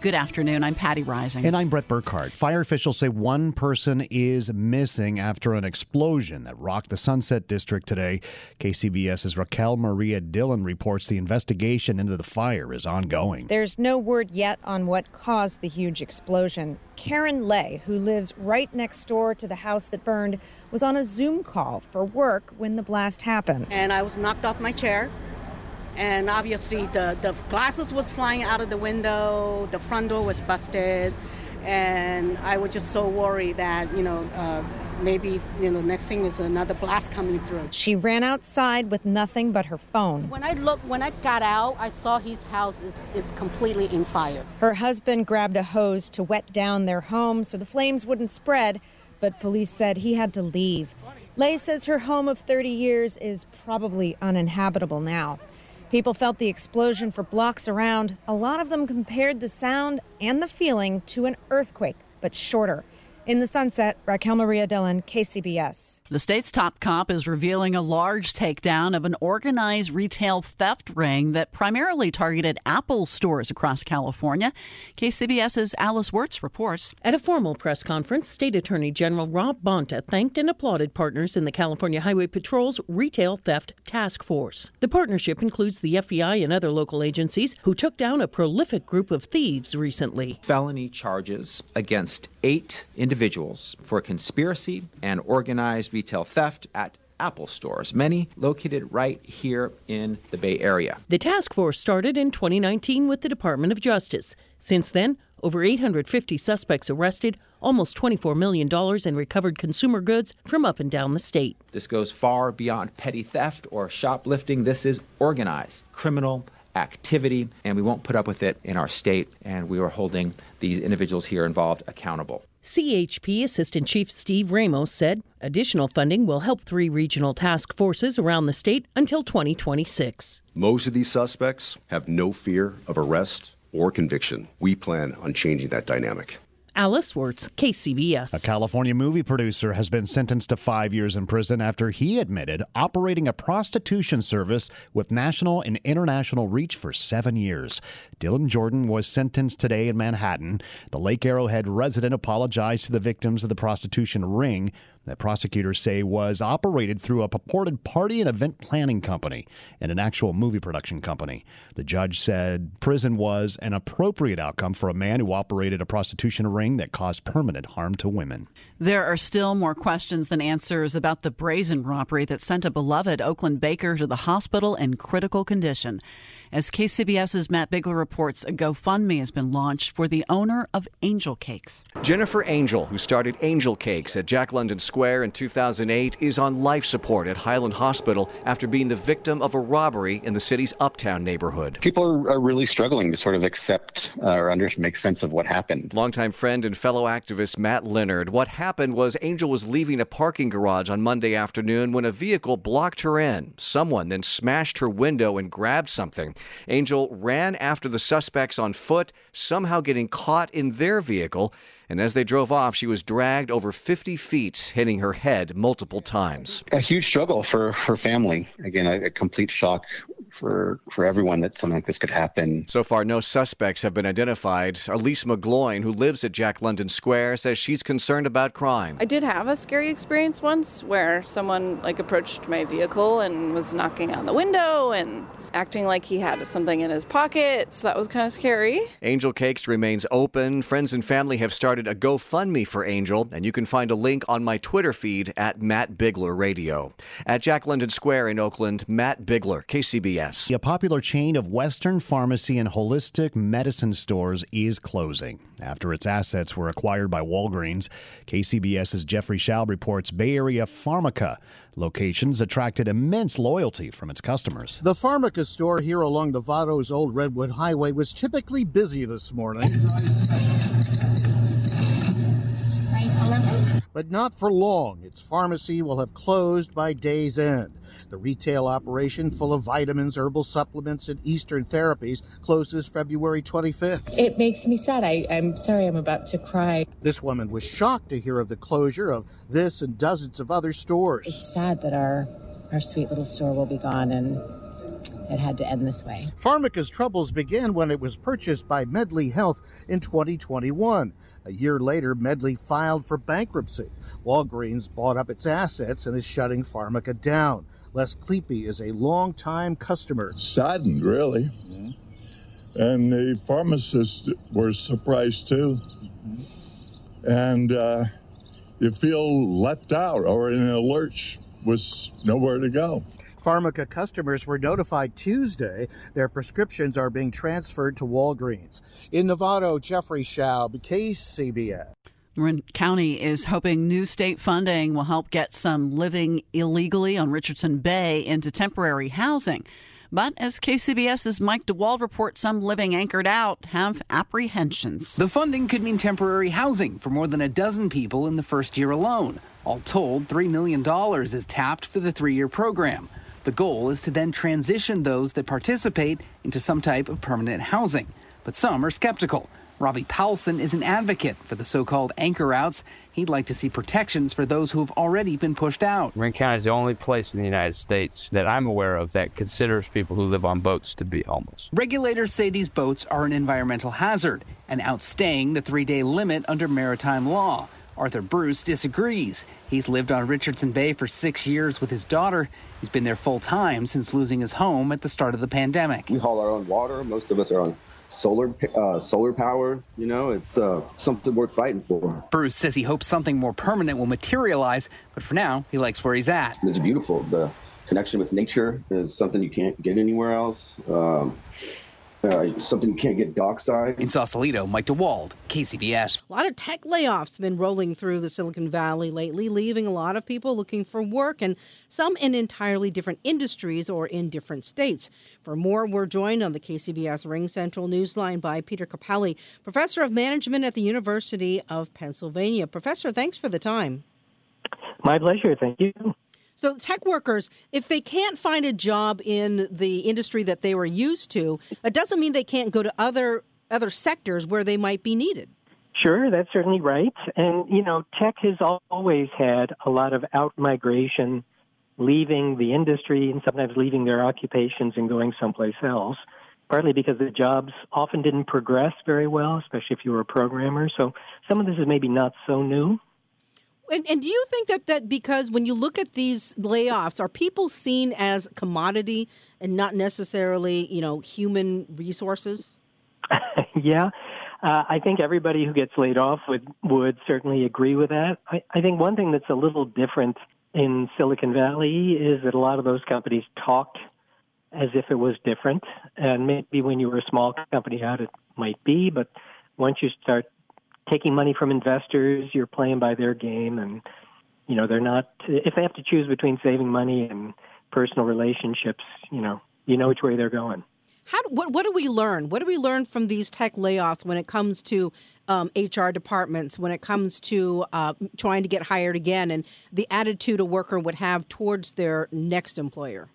Good afternoon. I'm Patti Reising. And I'm Brett Burkhardt. Fire officials say one person is missing after an explosion that rocked the Sunset District today. KCBS's Raquel Maria Dillon reports the investigation into the fire is ongoing. There's no word yet on what caused the huge explosion. Karen Lay, who lives right next door to the house that burned, was on a Zoom call for work when the blast happened. And I was knocked off my chair and obviously the, the glasses was flying out of the window the front door was busted and i was just so worried that you know uh, maybe you know next thing is another blast coming through. She ran outside with nothing but her phone. When i looked when i got out i saw his house is, is completely in fire. Her husband grabbed a hose to wet down their home so the flames wouldn't spread but police said he had to leave. Lay says her home of 30 years is probably uninhabitable now People felt the explosion for blocks around. A lot of them compared the sound and the feeling to an earthquake, but shorter. In the sunset, Raquel Maria Dillon, KCBS. The state's top cop is revealing a large takedown of an organized retail theft ring that primarily targeted Apple stores across California. KCBS's Alice Wirtz reports. At a formal press conference, State Attorney General Rob Bonta thanked and applauded partners in the California Highway Patrol's Retail Theft Task Force. The partnership includes the FBI and other local agencies who took down a prolific group of thieves recently. Felony charges against eight individuals for conspiracy and organized retail theft at Apple stores, many located right here in the Bay Area. The task force started in 2019 with the Department of Justice. Since then, over 850 suspects arrested, almost $24 million in recovered consumer goods from up and down the state. This goes far beyond petty theft or shoplifting. This is organized criminal activity, and we won't put up with it in our state, and we are holding these individuals here involved accountable. CHP Assistant Chief Steve Ramos said additional funding will help three regional task forces around the state until 2026. Most of these suspects have no fear of arrest or conviction. We plan on changing that dynamic. Alice Wirtz, KCBS. A California movie producer has been sentenced to five years in prison after he admitted operating a prostitution service with national and international reach for seven years. Dylan Jordan was sentenced today in Manhattan. The Lake Arrowhead resident apologized to the victims of the prostitution ring that prosecutors say was operated through a purported party and event planning company and an actual movie production company. The judge said prison was an appropriate outcome for a man who operated a prostitution ring that caused permanent harm to women. There are still more questions than answers about the brazen robbery that sent a beloved Oakland baker to the hospital in critical condition. As KCBS's Matt Bigler reports, a GoFundMe has been launched for the owner of Angel Cakes. Jennifer Angel, who started Angel Cakes at Jack London Square in 2008, is on life support at Highland Hospital after being the victim of a robbery in the city's uptown neighborhood. People are, are really struggling to sort of accept uh, or under, make sense of what happened. Longtime friend and fellow activist Matt Leonard. What happened was Angel was leaving a parking garage on Monday afternoon when a vehicle blocked her in. Someone then smashed her window and grabbed something. Angel ran after the suspects on foot, somehow getting caught in their vehicle. And as they drove off, she was dragged over 50 feet, hitting her head multiple times. A huge struggle for her family. Again, a, a complete shock for for everyone that something like this could happen. So far, no suspects have been identified. Elise McGloin, who lives at Jack London Square, says she's concerned about crime. I did have a scary experience once where someone like approached my vehicle and was knocking on the window and acting like he had something in his pocket. So that was kind of scary. Angel Cakes remains open. Friends and family have started a GoFundMe for Angel, and you can find a link on my Twitter feed at Matt Bigler Radio. At Jack London Square in Oakland, Matt Bigler, KCB. KCBS. A popular chain of Western pharmacy and holistic medicine stores is closing after its assets were acquired by Walgreens. KCBS's Jeffrey Schaub reports Bay Area Pharmaca locations attracted immense loyalty from its customers. The Pharmaca store here along Novato's Old Redwood Highway was typically busy this morning. But not for long. Its pharmacy will have closed by day's end. The retail operation, full of vitamins, herbal supplements, and Eastern therapies, closes February 25th. It makes me sad. I, I'm sorry, I'm about to cry. This woman was shocked to hear of the closure of this and dozens of other stores. It's sad that our our sweet little store will be gone and it had to end this way. Pharmaca's troubles began when it was purchased by Medly Health in 2021. A year later, Medly filed for bankruptcy. Walgreens bought up its assets and is shutting Pharmaca down. Les Cleepy is a longtime customer. Saddened, really. And the pharmacists were surprised too. And uh, you feel left out or in a lurch with nowhere to go. Pharmaca customers were notified Tuesday their prescriptions are being transferred to Walgreens. In Novato, Jeffrey Schaub, KCBS. Marin County is hoping new state funding will help get some living illegally on Richardson Bay into temporary housing. But as KCBS's Mike DeWald reports, some living anchored out have apprehensions. The funding could mean temporary housing for more than a dozen people in the first year alone. All told, $3 million is tapped for the three year program. The goal is to then transition those that participate into some type of permanent housing. But some are skeptical. Robbie Powelson is an advocate for the so called anchor outs. He'd like to see protections for those who have already been pushed out. Marin County is the only place in the United States that I'm aware of that considers people who live on boats to be homeless. Regulators say these boats are an environmental hazard and outstaying the three day limit under maritime law. Arthur Bruce disagrees. He's lived on Richardson Bay for six years with his daughter. He's been there full time since losing his home at the start of the pandemic. We haul our own water. Most of us are on solar uh, solar power. You know, it's uh, something worth fighting for. Bruce says he hopes something more permanent will materialize, but for now, he likes where he's at. It's beautiful. The connection with nature is something you can't get anywhere else. Um, uh, something you can't get dockside. In Sausalito, Mike DeWald, KCBS. A lot of tech layoffs have been rolling through the Silicon Valley lately, leaving a lot of people looking for work and some in entirely different industries or in different states. For more, we're joined on the KCBS RingCentral Newsline by Peter Cappelli, professor of management at the University of Pennsylvania. Professor, thanks for the time. My pleasure. Thank you. So, tech workers, if they can't find a job in the industry that they were used to, it doesn't mean they can't go to other other sectors where they might be needed. Sure, that's certainly right. And you know, tech has always had a lot of out migration, leaving the industry and sometimes leaving their occupations and going someplace else. Partly because the jobs often didn't progress very well, especially if you were a programmer. So some of this is maybe not so new. And, and do you think that, that because when you look at these layoffs, are people seen as commodity and not necessarily, you know, human resources? yeah. Uh, I think everybody who gets laid off would, would certainly agree with that. I, I think one thing that's a little different in Silicon Valley is that a lot of those companies talked as if it was different. And maybe when you were a small company out, it might be, but once you start taking money from investors. You're playing by their game, and you know they're not. If they have to choose between saving money and personal relationships, you know, you know which way they're going. How what what do we learn? What do we learn from these tech layoffs when it comes to um, HR departments? When it comes to uh, trying to get hired again, and the attitude a worker would have towards their next employer?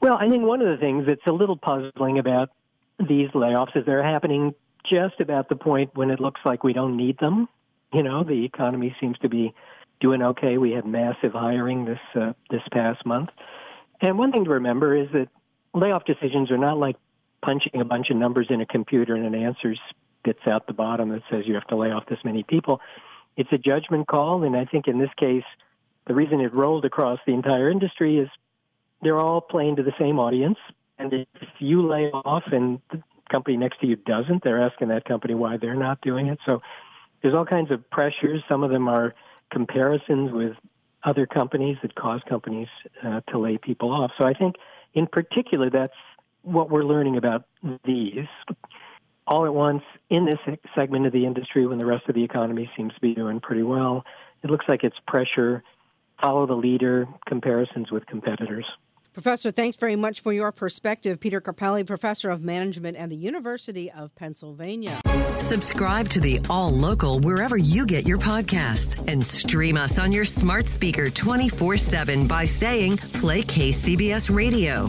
Well, I think one of the things that's a little puzzling about these layoffs is they're happening just about the point when it looks like we don't need them. You know, the economy seems to be doing okay. We had massive hiring this uh, this past month. And one thing to remember is that layoff decisions are not like punching a bunch of numbers in a computer and an answer spits out the bottom that says you have to lay off this many people. It's a judgment call, and I think in this case, the reason it rolled across the entire industry is they're all playing to the same audience. And if you lay off and company next to you doesn't. They're asking that company why they're not doing it. So there's all kinds of pressures. Some of them are comparisons with other companies that cause companies uh, to lay people off. So I think, in particular, that's what we're learning about these all at once in this segment of the industry when the rest of the economy seems to be doing pretty well. It looks like it's pressure, follow the leader, comparisons with competitors. Professor, thanks very much for your perspective. Peter Cappelli, professor of management at the University of Pennsylvania. Subscribe to the All Local wherever you get your podcasts and stream us on your smart speaker 24 7 by saying Play KCBS Radio.